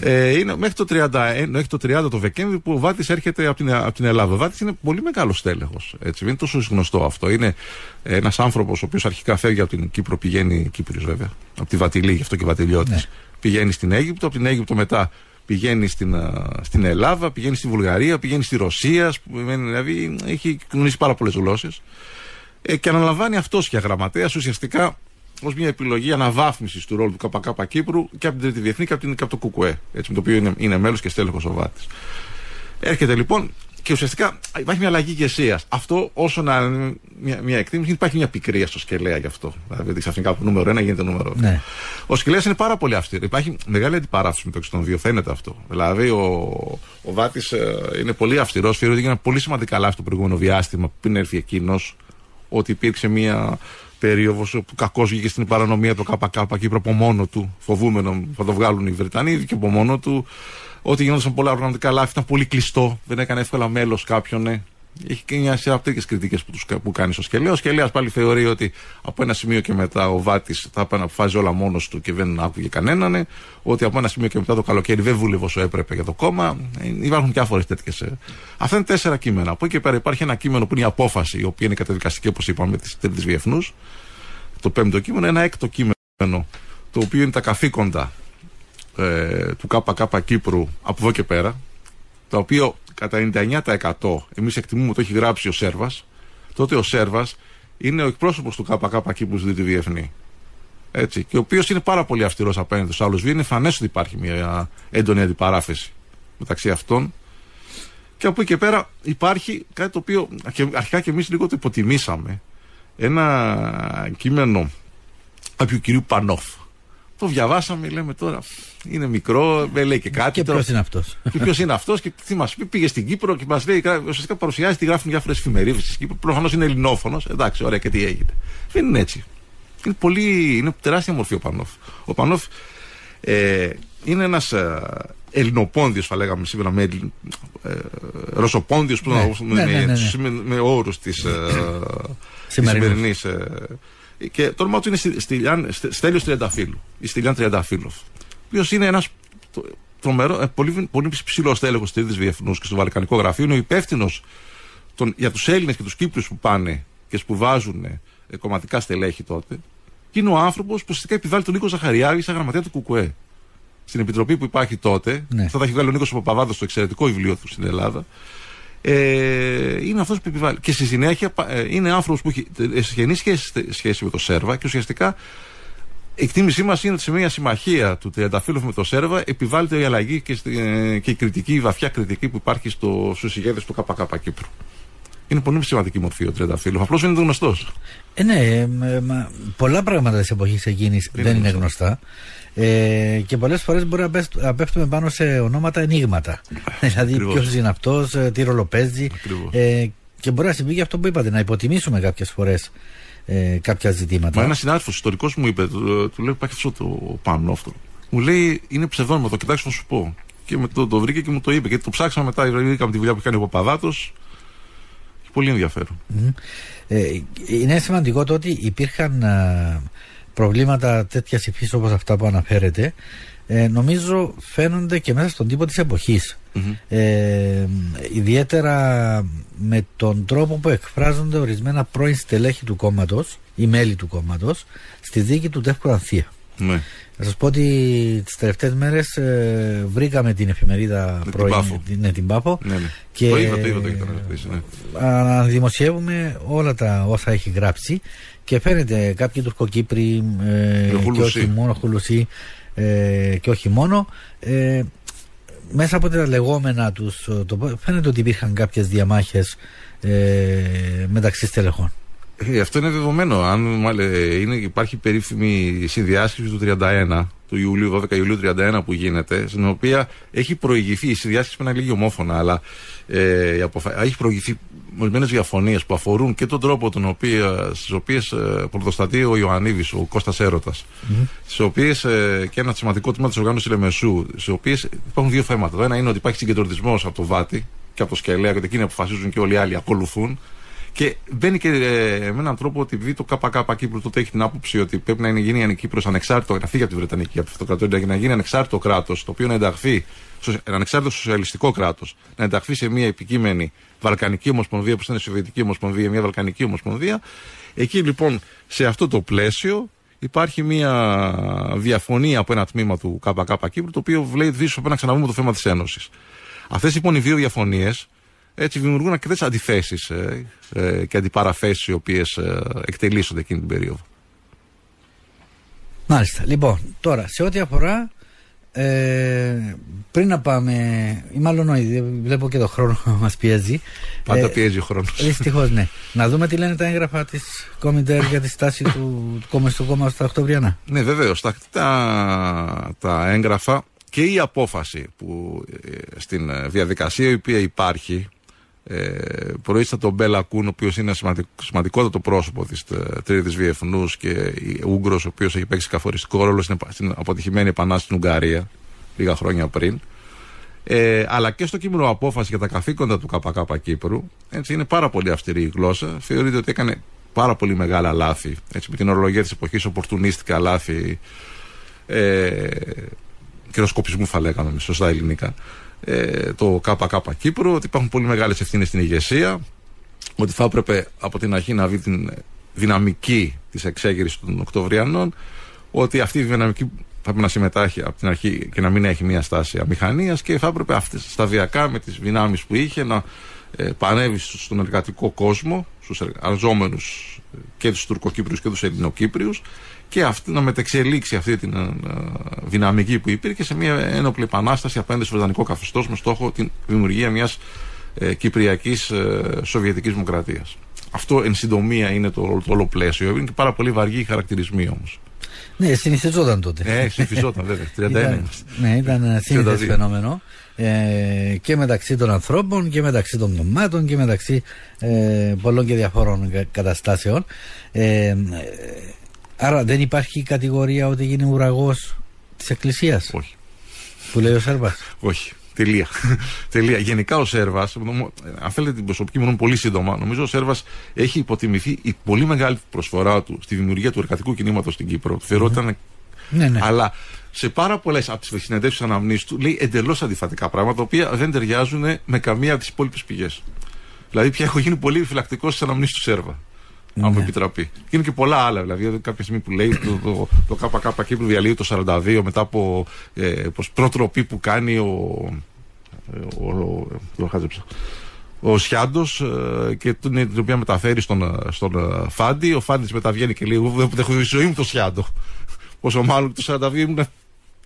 ε, είναι μέχρι το, 30, ε, μέχρι το 30 το Δεκέμβρη που ο Βάτης έρχεται από την, από την Ελλάδα. Ο Βάτης είναι πολύ μεγάλος τέλεχος. Έτσι, δεν είναι τόσο γνωστό αυτό. Είναι ένας άνθρωπος ο οποίος αρχικά φεύγει από την Κύπρο, πηγαίνει Κύπριος βέβαια, από τη Βατιλή, γι' αυτό και Βατιλιώτης. Ναι. Πηγαίνει στην Αίγυπτο, από την Αίγυπτο μετά πηγαίνει στην, στην Ελλάδα, πηγαίνει στη Βουλγαρία, πηγαίνει στη Ρωσία, δηλαδή έχει γνωρίσει πάρα πολλές γλώσσες ε, και αναλαμβάνει αυτός και γραμματέας ουσιαστικά ως μια επιλογή αναβάθμισης του ρόλου του ΚΚ Κύπρου και από την Τρίτη Διεθνή και από, την, και από το ΚΚΕ, έτσι, με το οποίο είναι, είναι μέλος και στέλεχος ο Βάτης. Έρχεται λοιπόν και ουσιαστικά υπάρχει μια αλλαγή ηγεσίας. Αυτό όσο να είναι μια, μια εκτίμηση, υπάρχει μια πικρία στο σκελέα γι' αυτό. Δηλαδή ξαφνικά από νούμερο 1 γίνεται νούμερο 2. Ναι. Ο σκελέας είναι πάρα πολύ αυστηρό. Υπάρχει μεγάλη αντιπαράθεση μεταξύ των δύο, φαίνεται αυτό. Δηλαδή ο, ο Βάτης ε, είναι πολύ αυστηρός, θεωρεί ότι έγιναν πολύ σημαντικά λάθη το προηγούμενο διάστημα πριν έρθει εκείνος ότι υπήρξε μια περίοδος που κακώ βγήκε στην παρανομία το ΚΚ Κύπρο από μόνο του, φοβούμενο θα το βγάλουν οι Βρετανοί και από μόνο του. Ότι γινόταν πολλά οργανωτικά λάθη, ήταν πολύ κλειστό, δεν έκανε εύκολα μέλος κάποιον. Ναι. Έχει και μια σειρά από τέτοιες κριτικές που, τους, που κάνει στο Σκελέα. Ο Σκελέας πάλι θεωρεί ότι από ένα σημείο και μετά ο Βάτης θα έπαιρνε αποφάζει όλα μόνος του και δεν άκουγε κανέναν. Ότι από ένα σημείο και μετά το καλοκαίρι δεν βούλευε όσο έπρεπε για το κόμμα. Ε, υπάρχουν διάφορες τέτοιες. Ε. Αυτά είναι τέσσερα κείμενα. Από εκεί και πέρα υπάρχει ένα κείμενο που είναι η απόφαση, η οποία είναι καταδικαστική όπως είπαμε της Τρίτης Διεθνού. Το πέμπτο κείμενο. Ένα έκτο κείμενο το οποίο είναι τα καθήκοντα ε, του ΚΚ Κύπρου από εδώ και πέρα, το οποίο κατά 99% εμείς εκτιμούμε ότι έχει γράψει ο Σέρβας, τότε ο Σέρβας είναι ο εκπρόσωπος του ΚΚ Κύπρου στη Διεθνή. Έτσι, και ο οποίος είναι πάρα πολύ αυστηρός απέναντι στους άλλους. Είναι φανές ότι υπάρχει μια έντονη αντιπαράθεση μεταξύ αυτών. Και από εκεί και πέρα υπάρχει κάτι το οποίο αρχικά και εμείς λίγο το υποτιμήσαμε. Ένα κείμενο κάποιου κυρίου Πανόφ. Το διαβάσαμε, λέμε τώρα. Είναι μικρό, δεν λέει και κάτι.
Και ποιος είναι αυτός;
Και ποιος είναι αυτός και τι μας πει, πήγε στην Κύπρο και μας λέει, ουσιαστικά παρουσιάζει τι γράφουν διάφορες εφημερίδες στην Κύπρο. Προφανώς είναι ελληνόφωνος. Εντάξει, ωραία και τι έγινε. Δεν είναι έτσι. Είναι πολύ, είναι τεράστια μορφή ο Πανόφ. Ο Πανόφ ε, είναι ένας ε, ελληνοπόνδιος, θα λέγαμε σήμερα, με ε, ρωσοπόνδιος ναι. με, ναι, ναι, ναι, με, με όρους της ε, σημερινής. Ε, και το όνομα του είναι Στέλιος Τριανταφύλου ή Στυλιάν Τριανταφύλου. Ο οποίος είναι ένας τρομερό, ε, πολύ, πολύ ψηλός τέλεχος της Τρίτη Διεθνού και στο Βαλκανικό Γραφείο. Είναι ο υπεύθυνος για τους Έλληνες και τους Κύπριους που πάνε και σπουδάζουν ε, κομματικά στελέχη τότε. Και είναι ο άνθρωπος που ουσιαστικά επιβάλλει τον Νίκο Ζαχαριάδη σαν γραμματέα του Κουκουέ. Στην επιτροπή που υπάρχει τότε, ναι. αυτό θα έχει βγάλει ο Νίκος Παπαδάδο στο εξαιρετικό βιβλίο του στην Ελλάδα ε, είναι αυτός που επιβάλλει. Και στη συνέχεια ε, είναι άνθρωπος που έχει εσχενή σχέση, σχέση με το Σέρβα και ουσιαστικά η εκτίμησή μας είναι ότι σε μια συμμαχία του Τριανταφύλου με το Σέρβα επιβάλλεται η αλλαγή και, ε, και η κριτική, η βαθιά κριτική που υπάρχει στους ηγέτες του ΚΚ Κύπρου. Είναι πολύ σημαντική μορφή ο Τριανταφύλου. Απλώς δεν είναι γνωστός.
Ε, ναι, ε, πολλά πράγματα της εποχής εκείνης δεν είναι γνωστά. Ε, και πολλές φορές μπορεί να πέφτουμε πάνω σε ονόματα ενίγματα. δηλαδή, ποιος είναι αυτός, ε, τι ρόλο παίζει. Ε, και μπορεί να συμβεί και αυτό που είπατε, να υποτιμήσουμε κάποιες φορές ε, κάποια ζητήματα.
Μα ένας συνάδελφος ιστορικός μου είπε, του, του λέει: Υπάρχει αυτό το πάνω αυτό. Μου λέει: Είναι ψευδόνιμο, το κοιτάξω να σου πω. Και με το, το βρήκε και μου το είπε. Και το ψάξαμε μετά, είδαμε τη δουλειά που κάνει ο Παπαδάτος. Πολύ ενδιαφέρον. Mm-hmm.
Ε, είναι σημαντικό το ότι υπήρχαν προβλήματα τέτοιας υφής όπως αυτά που αναφέρετε, ε, νομίζω φαίνονται και μέσα στον τύπο της εποχής. Ε, ιδιαίτερα με τον τρόπο που εκφράζονται ορισμένα πρώην στελέχη του κόμματος ή μέλη του κόμματος στη δίκη του Τεύκου Ανθία. Ναι. Να σας πω ότι τις τελευταίες μέρες ε, βρήκαμε την εφημερίδα
ναι, πρωί,
την, ναι, την Πάπο.
Ναι, ναι. Και το είδα, το είδα, το
είδα, ναι. δημοσιεύουμε όλα τα όσα έχει γράψει και φαίνεται κάποιοι Τουρκοκύπροι ε, και όχι μόνο Χουλουσί ε, και όχι μόνο ε, μέσα από τα λεγόμενα τους το, φαίνεται ότι υπήρχαν κάποιες διαμάχες ε, μεταξύ στελεχών.
Ε, αυτό είναι δεδομένο. Αν είναι, υπάρχει περίφημη συνδιάσκεψη του 31, του Ιουλίου, 12 Ιουλίου 31 που γίνεται, στην οποία έχει προηγηθεί, η συνδιάσκεψη με ένα λίγη ομόφωνα, αλλά ε, αποφα... έχει προηγηθεί ορισμένες διαφωνίες που αφορούν και τον τρόπο στις οποίες ε, πρωτοστατεί ο Ιωαννίδης, ο Κώστας Έρωτας, mm. στις οποίες ε, και ένα σημαντικό τμήμα της οργάνωσης Λεμεσού, στις οποίες υπάρχουν δύο θέματα. Το ένα είναι ότι υπάρχει συγκεντρωτισμός από το Βάτι και από το Σκελέα, γιατί εκείνοι αποφασίζουν και όλοι οι άλλοι ακολουθούν. Και μπαίνει και ε, με έναν τρόπο ότι επειδή το ΚΚ Κύπρου τότε έχει την άποψη ότι πρέπει να γίνει η Κύπρος ανεξάρτητο, να φύγει από τη Βρετανική αυτοκρατορία και να γίνει ανεξάρτητο κράτος, το οποίο να ενταχθεί, ένα ανεξάρτητο σοσιαλιστικό κράτος, να ενταχθεί σε μια επικείμενη Βαλκανική Ομοσπονδία που ήταν η Σοβιετική Ομοσπονδία, μια Βαλκανική Ομοσπονδία. Εκεί λοιπόν σε αυτό το πλαίσιο υπάρχει μια διαφωνία από ένα τμήμα του ΚΚ Κύπρου, το οποίο λέει: Δύσκολο πρέπει να ξαναβούμε το θέμα της Ένωσης. Αυτές λοιπόν οι δύο διαφωνίες έτσι δημιουργούν αρκετές αντιθέσεις ε, ε, και αντιπαραθέσεις οι οποίες ε, εκτελήσονται εκείνη την περίοδο.
Μάλιστα. Λοιπόν, τώρα σε ό,τι αφορά ε, πριν να πάμε, ή μάλλον όχι, βλέπω και το χρόνο μας πιέζει.
Πάντα ε, πιέζει ο χρόνος.
Δυστυχώς, ναι. Να δούμε τι λένε τα έγγραφα της Κόμιντερ για τη στάση του, του Κομμουνιστικού Κόμματο στα Οκτωβριανά.
Ναι, βεβαίως. Τα, τα, τα έγγραφα και η απόφαση που στην διαδικασία η οποία υπάρχει ε, προείσταται τον Μπέλα Κούν, ο οποίος είναι σημαντικ, σημαντικότατο πρόσωπο της ε, Τρίτης Διεθνού και Ούγγρος, ο οποίος έχει παίξει καθοριστικό ρόλο στην, στην αποτυχημένη επανάσταση στην Ουγγαρία λίγα χρόνια πριν. Ε, αλλά και στο κείμενο απόφαση για τα καθήκοντα του ΚΚ Κύπρου, έτσι είναι πάρα πολύ αυστηρή η γλώσσα. Θεωρείται ότι έκανε πάρα πολύ μεγάλα λάθη. Έτσι, με την ορολογία της εποχής, οπορτουνίστικα λάθη. Ε, καιροσκοπισμού θα λέγαμε σωστά ελληνικά. Ε, το ΚΚ Κύπρου, ότι υπάρχουν πολύ μεγάλες ευθύνες στην ηγεσία, ότι θα έπρεπε από την αρχή να βρει την δυναμική της εξέγερσης των Οκτωβριανών, ότι αυτή η δυναμική θα έπρεπε να συμμετάχει από την αρχή και να μην έχει μια στάση αμηχανίας και θα έπρεπε αυτές, σταδιακά με τις δυνάμεις που είχε να ε, πανεύει στον εργατικό κόσμο, στους εργαζόμενου και τους Τουρκοκύπριους και τους Ελληνοκύπριους και αυτή, να μετεξελίξει αυτή τη ε, δυναμική που υπήρχε σε μια ένοπλη επανάσταση απέναντι στο Βρετανικό καθεστώς με στόχο την δημιουργία μιας ε, Κυπριακής ε, Σοβιετικής Δημοκρατίας. Αυτό εν συντομία είναι το, το όλο πλαίσιο. Είναι και πάρα πολύ βαργοί οι χαρακτηρισμοί όμως.
Ναι, συνηθιζόταν τότε.
Ναι, συνηθιζόταν βέβαια. 31 ήταν,
Ναι, ήταν σύνηθε φαινόμενο. Ε, και μεταξύ των ανθρώπων και μεταξύ των κομμάτων και μεταξύ ε, πολλών και διαφόρων καταστάσεων. Ε, άρα δεν υπάρχει κατηγορία ότι γίνει ουραγός της Εκκλησίας;
Όχι.
Που λέει ο Σέρβας;
Όχι. Τελεία. Τελεία. Γενικά ο Σέρβας, αν θέλετε την προσωπική μου πολύ σύντομα, νομίζω ο Σέρβας έχει υποτιμηθεί η πολύ μεγάλη προσφορά του στη δημιουργία του εργατικού κινήματος στην Κύπρο. Θεωρώ ότι ήταν.
Ναι, ναι.
Αλλά σε πάρα πολλές από τις συνεντεύξεις αναμνήσεις του λέει εντελώς αντιφατικά πράγματα, τα οποία δεν ταιριάζουν με καμία από τις υπόλοιπες πηγές. Δηλαδή, πια έχω γίνει πολύ φυλακτικό στις αναμνήσεις του Σέρβα. Ναι. Αν μου επιτραπεί. Και είναι και πολλά άλλα. Δηλαδή, κάποια στιγμή που λέει το, το, το, το ΚΚ Κύπρου διαλύει το 42 μετά από ε, προτροπή που κάνει ο. ο, ο, ο, ο Σιάντος ε, και την, οποία μεταφέρει στον, στον Φάντι. Ο Φάντι μεταβγαίνει και λέει: Εγώ δεν έχω δει ζωή μου το Σιάντο. Πόσο μάλλον το 42 ήμουν.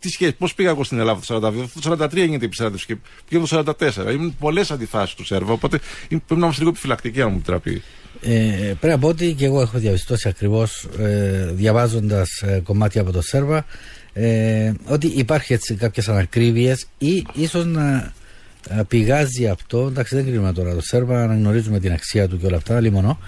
Τι σχέση, πώς πήγα εγώ στην Ελλάδα το 42, το 43 γίνεται η επιστράτευση και πήγα το 44. Ήμουν πολλές αντιφάσεις του Σέρβα, οπότε πρέπει να είμαστε λίγο επιφυλακτικοί, αν μου επιτραπεί.
Ε, πρέπει να πω ότι και εγώ έχω διαπιστώσει ακριβώς ε, διαβάζοντας ε, κομμάτια από το Σέρβα ε, ότι υπάρχει έτσι κάποιες ανακρίβειες ή ίσως να ε, πηγάζει αυτό. Εντάξει, δεν κρίνουμε τώρα το Σέρβα, αναγνωρίζουμε την αξία του και όλα αυτά, λίμωνο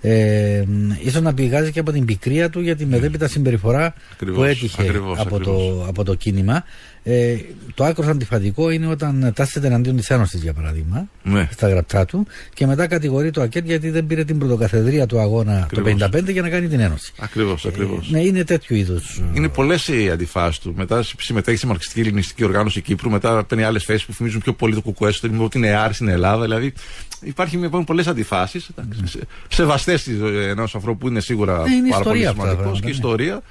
ε, ίσως να πηγάζει και από την πικρία του για τη μετέπειτα συμπεριφορά που έτυχε από, Το, από το κίνημα. Ε, το άκρος αντιφατικό είναι όταν τάσσεται εναντίον της Ένωσης, για παράδειγμα, ναι. στα γραπτά του, και μετά κατηγορεί το ΑΚΕΤ γιατί δεν πήρε την πρωτοκαθεδρία του αγώνα ακριβώς. το 1955 για να κάνει την Ένωση.
Ακριβώς, ακριβώς.
Ε, ναι, είναι τέτοιου είδου. Ε,
είναι πολλές οι αντιφάσεις του. Μετά συμμετέχει στη μαρξιστική ελληνιστική οργάνωση Κύπρου, μετά παίρνει άλλες θέσεις που θυμίζουν πιο πολύ το κουκουέ, ότι είναι άρση στην Ελλάδα. Δηλαδή υπάρχουν πολλές αντιφάσεις. Mm. Σεβαστές ενός ανθρώπου που είναι σίγουρα
ε, είναι
πάρα πολύ
σημαντικός
και ιστορία.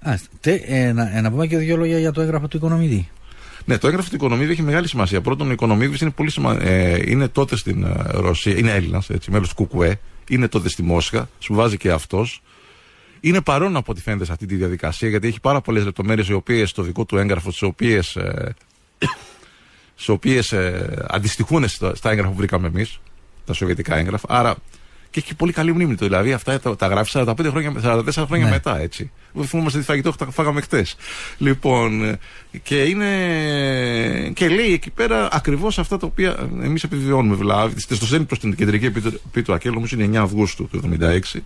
Α, τε, ε, να, ε, να πούμε και δύο λόγια για το έγγραφο του Οικονομίδη.
Ναι, το έγγραφο του Οικονομίδη έχει μεγάλη σημασία. Πρώτον, ο Οικονομίδης είναι, πολύ σημα... ε, είναι τότε στην ε, Ρωσία, είναι Έλληνας, μέλος του Κουκουέ, είναι τότε στη Μόσχα, σου βάζει και αυτός. Είναι παρόν από ό,τι φαίνεται σε αυτή τη διαδικασία, γιατί έχει πάρα πολλές λεπτομέρειες οι οποίες στο δικό του έγγραφο, τις οποίες ε, οποίες, ε, αντιστοιχούν στα, στα έγγραφα που βρήκαμε εμείς, τα σοβιετικά έγγραφα. Άρα και έχει πολύ καλή μνήμη του. Δηλαδή αυτά τα, τα γράφει 45 χρόνια, 44 χρόνια ναι. μετά, έτσι. Θυμόμαστε τι φαγητό φάγαμε χτες. Λοιπόν, ε, και είναι. και λέει εκεί πέρα ακριβώς αυτά τα οποία εμείς επιβιώνουμε. Δηλαδή, στο στέλνει προ την κεντρική επιτροπή του ΑΚΕΛ, νομίζω είναι 9 Αυγούστου του 1976.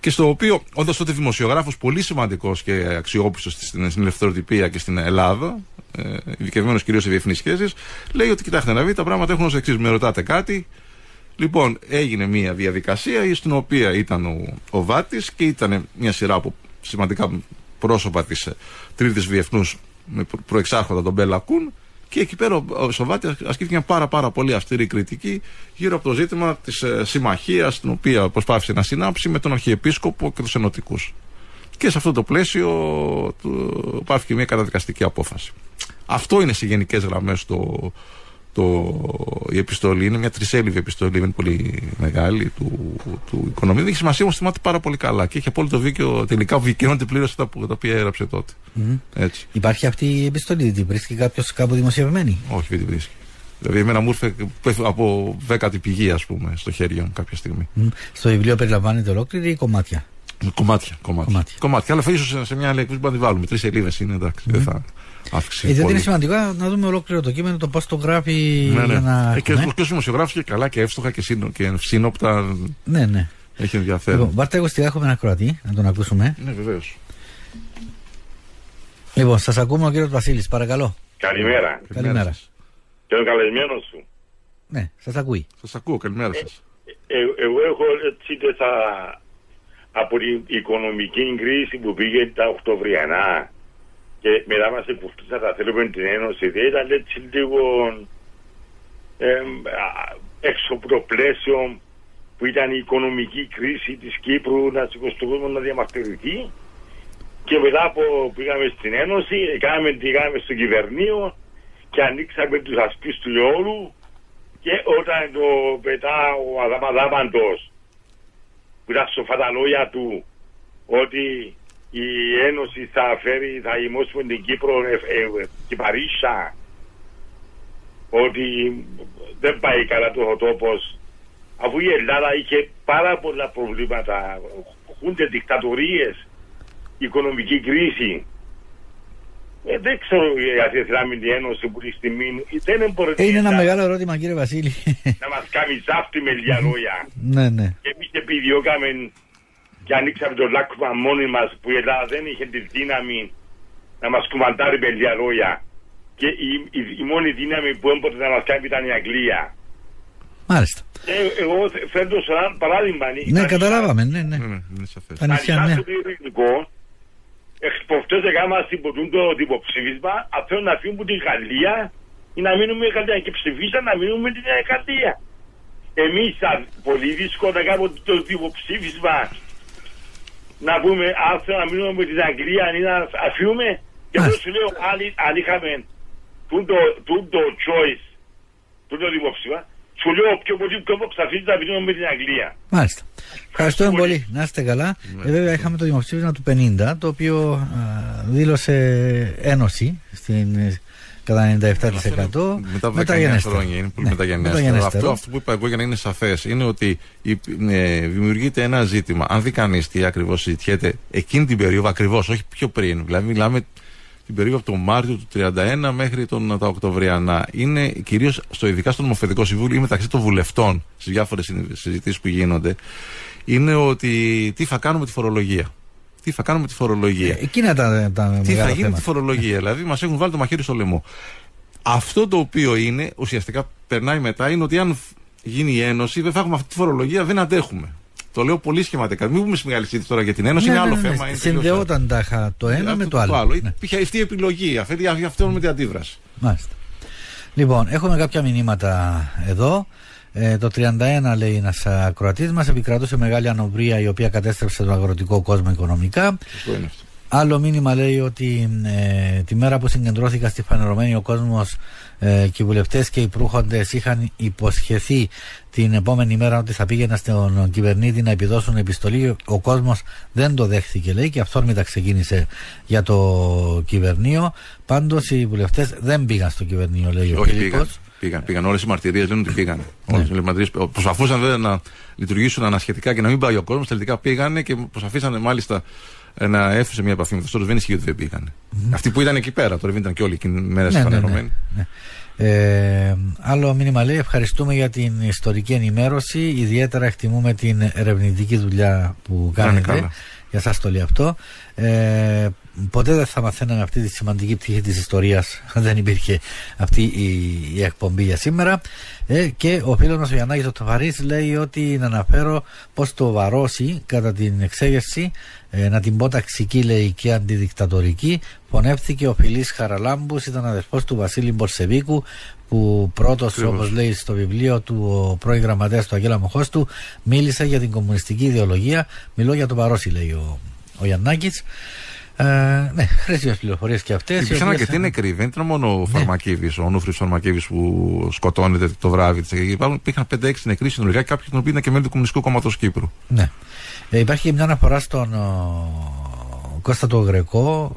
Και στο οποίο, όντας τότε δημοσιογράφος πολύ σημαντικός και αξιόπιστος στην, στην ελευθεροτυπία και στην Ελλάδα, ε, ειδικευμένος κυρίως σε διεθνείς σχέσεις, λέει ότι κοιτάξτε να δείτε, τα πράγματα έχουν ως εξής. Με ρωτάτε κάτι, Λοιπόν, έγινε μια διαδικασία στην οποία ήταν ο, ο Βάτης και ήταν μια σειρά από σημαντικά πρόσωπα της ε, τρίτης διεθνούς με προεξάρχοντα τον Μπέλα Κούν και εκεί πέρα ο Σοβάτη ασκήθηκε μια πάρα, πάρα πολύ αυστηρή κριτική γύρω από το ζήτημα της ε, συμμαχίας την οποία προσπάθησε να συνάψει με τον Αρχιεπίσκοπο και τους Ενωτικούς. Και σε αυτό το πλαίσιο του, πάθηκε μια καταδικαστική απόφαση. Αυτό είναι σε γενικές γραμμές το, το, η επιστολή είναι μια τρισέλιδη επιστολή, είναι πολύ μεγάλη του, του οικονομίου. Έχει σημασία όμως θυμάται πάρα πολύ καλά και έχει απόλυτο δίκιο. Τελικά δικαιώνεται πλήρως αυτά που, τα οποία έγραψε τότε. Mm-hmm. Έτσι.
Υπάρχει αυτή η επιστολή, την βρίσκει κάποιος κάπου δημοσιευμένη;
Όχι, δεν την βρίσκει. Δηλαδή, εμένα μου ήρθε από δέκατη πηγή, ας πούμε, στο χέρι μου κάποια στιγμή. Mm.
Στο βιβλίο περιλαμβάνεται ολόκληρη ή κομμάτια;
Κομμάτια. Κομμάτια. κομμάτια. κομμάτια. Αλλά ίσως σε μια άλλη εκπομπή να τη βάλουμε. Τρεις σελίδες είναι εντάξει. Mm. Δεν θα αύξηση. Ε,
είναι σημαντικό να δούμε ολόκληρο το κείμενο, το πώς το γράφει. Ναι, ναι. Για να...
ε, και ο δημοσιογράφος και καλά και εύστοχα και, σύνο, και σύνοπτα.
Ναι, ναι.
Έχει ενδιαφέρον.
Λοιπόν, Βάρτε, εγώ στη έχουμε ένα κροατή, να τον ακούσουμε.
Ναι, βεβαίως.
Λοιπόν, σας ακούμε ο κύριος Βασίλης, παρακαλώ.
Καλημέρα.
Καλημέρα.
Και ο καλεσμένος σου.
Ναι, σας ακούει.
Σας ακούω, καλημέρα σας.
Ε, εγώ έχω έτσι τεσα, από την οικονομική κρίση που πήγε τα Οκτωβριανά και μετά μας επουφτήσα τα θέλουμε την Ένωση δεν ήταν έτσι λίγο ε, έξω από το πλαίσιο που ήταν η οικονομική κρίση της Κύπρου να σηκωστεί να διαμαρτυρηθεί. Και μετά που πήγαμε στην Ένωση, κάναμε τι κάναμε στο κυβερνείο και ανοίξαμε τους ασπείς του λεόλου και όταν το πετά ο Αδαμαδάμαντος που ήταν σοφά τα λόγια του ότι η Ένωση θα φέρει, θα ημώσουμε την Κύπρο ε, ε, και Παρίσσα ότι δεν πάει καλά το τόπος αφού η Ελλάδα είχε πάρα πολλά προβλήματα χούνται δικτατορίες οικονομική κρίση ε, δεν ξέρω γιατί η Ιθλάμινη Ένωση που τη στιγμή δεν μπορεί
Είναι ένα μεγάλο ερώτημα κύριε Βασίλη.
Να μας κάνει ζάφτη με λίγα λόγια.
ναι, ναι.
Και εμείς επιδιώκαμε και ανοίξαμε το λάκκουμα μόνοι μας που η Ελλάδα δεν είχε τη δύναμη να μας κουμαντάρει με λίγα λόγια. Και η, η, η, μόνη δύναμη που έμπορε να μας κάνει ήταν η Αγγλία.
Μάλιστα.
Ε, εγώ φέρνω σε ένα παράδειγμα.
Ναι, καταλάβαμε, ναι, ναι.
Ναι, ναι, είναι σαφές.
Τα νησιά, ναι.
Εξποφτές έκανα συμποτούν το υποψήφισμα, αν θέλουν να φύγουν από την Γαλλία ή να μείνουμε η Γαλλία και ψηφίσαν να μείνουμε την Γαλλία. Εμείς θα πολύ δύσκολο να κάνουμε το υποψήφισμα να πούμε αν θέλουν να μείνουμε με την Αγγλία ή να αφήσουμε και εγώ σου λέω αν είχαμε το choice, το δημοψήφισμα, σου λέω πιο πολύ πιο ψηφίζει να μείνουμε με την Αγγλία.
Μάλιστα. Ευχαριστούμε πολύ. Να είστε καλά. Ε, βέβαια, είχαμε το δημοψήφισμα του 50, το οποίο α, δήλωσε ένωση στην, κατά 97%
Μετά 19 χρόνια. Είναι πολύ
Ναι,
μεταγενέστερο.
μεταγενέστερο.
Αυτό, αυτό που είπα εγώ για να είναι σαφές είναι ότι η- ε, δημιουργείται ένα ζήτημα. Αν δει κανείς τι ακριβώς συζητιέται εκείνη την περίοδο, ακριβώς, όχι πιο πριν. Δηλαδή, μιλάμε την περίοδο από τον Μάρτιο του 31 μέχρι τον, τα Οκτωβριανά. Είναι κυρίως στο, ειδικά στο νομοθετικό συμβούλιο ή μεταξύ των βουλευτών στις διάφορες συζητήσεις που γίνονται. Είναι ότι τι θα κάνουμε τη φορολογία. Τι θα κάνουμε τη φορολογία;
Εκείνα τα, τα
Τι θα
μεγάλα
γίνει με
θέματα.
τη φορολογία. δηλαδή, μας έχουν βάλει το μαχαίρι στο λαιμό. Αυτό το οποίο είναι, ουσιαστικά περνάει μετά, είναι ότι αν γίνει η Ένωση, δεν θα έχουμε αυτή τη φορολογία, δεν αντέχουμε. Το λέω πολύ σχηματικά. Μην πούμε σε μεγάλη συζήτηση τώρα για την Ένωση,
Ναι,
είναι
ναι,
άλλο
ναι, ναι.
θέμα. είναι τελείως
Συνδεόταν τάχα το
άλλο.
ένα με
Αυτό
το άλλο. Ναι.
Υπήρχε αυτή η επιλογή, αυτή, αυτό με την αντίδραση.
Μάλιστα. Λοιπόν, έχουμε κάποια μηνύματα εδώ. Ε, το 31 λέει ένας ακροατής μας επικρατούσε μεγάλη ανοβρία η οποία κατέστρεψε τον αγροτικό κόσμο οικονομικά.
Αυτό είναι αυτό.
Άλλο μήνυμα λέει ότι ε, τη μέρα που συγκεντρώθηκα στη φανερωμένη ο κόσμος ε, και οι βουλευτές και οι προύχοντες είχαν υποσχεθεί την επόμενη μέρα ότι θα πήγαιναν στον κυβερνήτη να επιδώσουν επιστολή. Ο κόσμος δεν το δέχθηκε, λέει, και αυθόρμητα ξεκίνησε για το κυβερνείο. Πάντως οι βουλευτές δεν πήγαν στο κυβερνείο, λέει ο
Όχι,
Φίλιππος.
Πήγαν. πήγαν, πήγαν. Όλες οι μαρτυρίες λένε ότι πήγαν.
Ναι.
Όλες οι μαρτυρίες προσπαθούσαν βέβαια να λειτουργήσουν ανασχετικά και να μην πάει ο κόσμος. Τελικά πήγανε και προσπαθήσαν μάλιστα ε, να έρθουν σε μια επαφή με τους Τώρα δεν ισχύει ότι δεν πήγαν. Αυτοί που ήταν εκεί πέρα, τώρα δεν ήταν και όλοι εκείνη μέρα
Ναι, ναι, ναι,
φανερωμένοι.
ναι. Ε, άλλο μήνυμα λέει ευχαριστούμε για την ιστορική ενημέρωση ιδιαίτερα εκτιμούμε την ερευνητική δουλειά που
Να είναι
κάνετε
καλά.
για σας το λέει αυτό ε, ποτέ δεν θα μαθαίναμε αυτή τη σημαντική πτυχή της ιστορίας. Αν δεν υπήρχε αυτή η, η εκπομπή για σήμερα. Ε, και ο φίλος μας ο Γιαννάκης ο Τοφαρής λέει ότι να αναφέρω πως το Βαρόσι κατά την εξέγερση ε, να την πω ταξική λέει και αντιδικτατορική πονεύτηκε ο Φιλής Χαραλάμπους ήταν αδερφός του Βασίλη Μπορσεβίκου που πρώτος
Ακριβώς.
όπως λέει στο βιβλίο του ο πρώην γραμματέας του Αγγέλα Μοχώστου μίλησε για την κομμουνιστική ιδεολογία. Μιλώ για το Βαρόσι λέει ο, ο Γιαννάκης ε, ναι, χρήσιμε πληροφορίες και αυτές.
Υπήρξαν αρκετοί νεκροί. Δεν ήταν μόνο ο Φαρμακίδη, ο Νούφρυ Φαρμακίδη που σκοτώνεται το βράδυ της. Υπήρχαν 5-6 νεκροί συνολικά, κάποιοι των οποίων ήταν και μέλη του Κομμουνιστικού Κόμματος Κύπρου.
Ναι. Ε, υπάρχει και μια αναφορά στον ο, Κώστα το Γρεκό.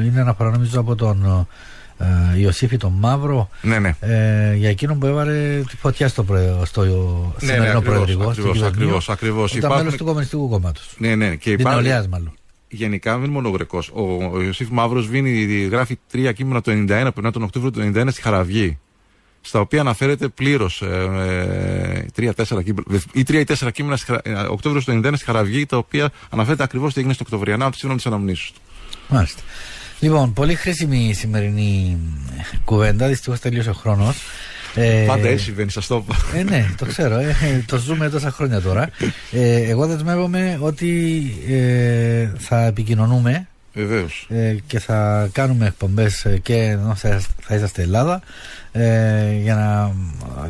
ε, είναι αναφορά νομίζω από τον ε, Ιωσήφη τον Μαύρο.
Ναι, ναι.
Ε, για εκείνον που έβαλε τη φωτιά στο, προε- στο σημερινό
ακριβώς,
προεδρικό. στο
ακριβώς,
κυβερνείο,
ακριβώς, ακριβώς.
Ήταν
Υπάρχουν-
μέλο του Κομμουνιστικού Κόμματος.
Ναι, ναι. Και
Την
υπάρχει,
Νεολαία, μάλλον.
Γενικά δεν είναι μόνο ο Γρεκό. Ο, ο Ιωσήφ Μαύρος γράφει τρία κείμενα το 91, περνά τον Οκτώβριο του 91 στη Χαραυγή. Στα οποία αναφέρεται πλήρως ε, ε, τρία-τέσσερα κείμενα, ή τρία ή τέσσερα κείμενα στη Χαρα- ε, Οκτώβριο του 91 στη Χαραυγή, τα οποία αναφέρεται ακριβώς τι έγινε στο Οκτωβριανά, σύμφωνα με τι αναμνήσεις του.
Μάλιστα. Λοιπόν, πολύ χρήσιμη η σημερινή κουβέντα. Δυστυχώς τελείωσε ο χρόνος.
Ε, Πάντα έτσι συμβαίνει, σας το είπα.
Ε, ναι, το ξέρω. Ε, το ζούμε τόσα χρόνια τώρα. Ε, εγώ δεσμεύομαι ότι ε, θα επικοινωνούμε
Βεβαίως.
Ε, και θα κάνουμε εκπομπές ε, και ενώ θα, θα είσαστε Ελλάδα ε, για να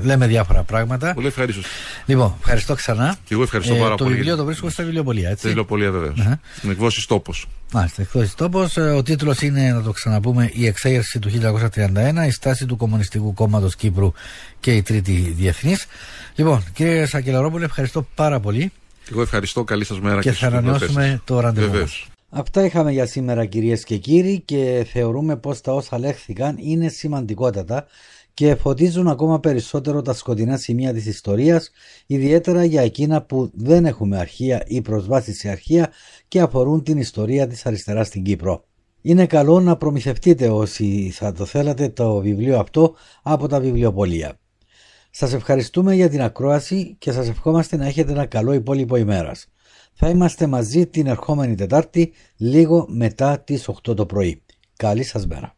λέμε διάφορα πράγματα.
Πολύ ευχαριστώ.
Λοιπόν, ευχαριστώ ξανά.
Και εγώ ευχαριστώ πάρα
το
πολύ.
Το βιβλίο το βρίσκω στα βιβλιοπολία, έτσι.
Στα βιβλιοπολία, βεβαίως. Uh-huh. Στην εκδόση Τόπο.
Μάλιστα, εκδόση Τόπο. Ο τίτλος είναι, να το ξαναπούμε, Η εξέγερση του 1931, η στάση του Κομμουνιστικού Κόμματος Κύπρου και η Τρίτη Διεθνής. Λοιπόν, κύριε Σακελαρόπουλε, ευχαριστώ πάρα πολύ.
Εγώ ευχαριστώ. Καλή σας μέρα
και, και θα ανανεώσουμε το ραντεβού. Αυτά είχαμε για σήμερα κυρίες και κύριοι και θεωρούμε πως τα όσα λέχθηκαν είναι σημαντικότατα και φωτίζουν ακόμα περισσότερο τα σκοτεινά σημεία της ιστορίας, ιδιαίτερα για εκείνα που δεν έχουμε αρχεία ή προσβάσεις σε αρχεία και αφορούν την ιστορία της αριστεράς στην Κύπρο. Είναι καλό να προμηθευτείτε όσοι θα το θέλατε το βιβλίο αυτό από τα βιβλιοπολία. Σας ευχαριστούμε για την ακρόαση και σας ευχόμαστε να έχετε ένα καλό υπόλοιπο ημέρας. Θα είμαστε μαζί την ερχόμενη Τετάρτη λίγο μετά τις 8 το πρωί. Καλή σας μέρα.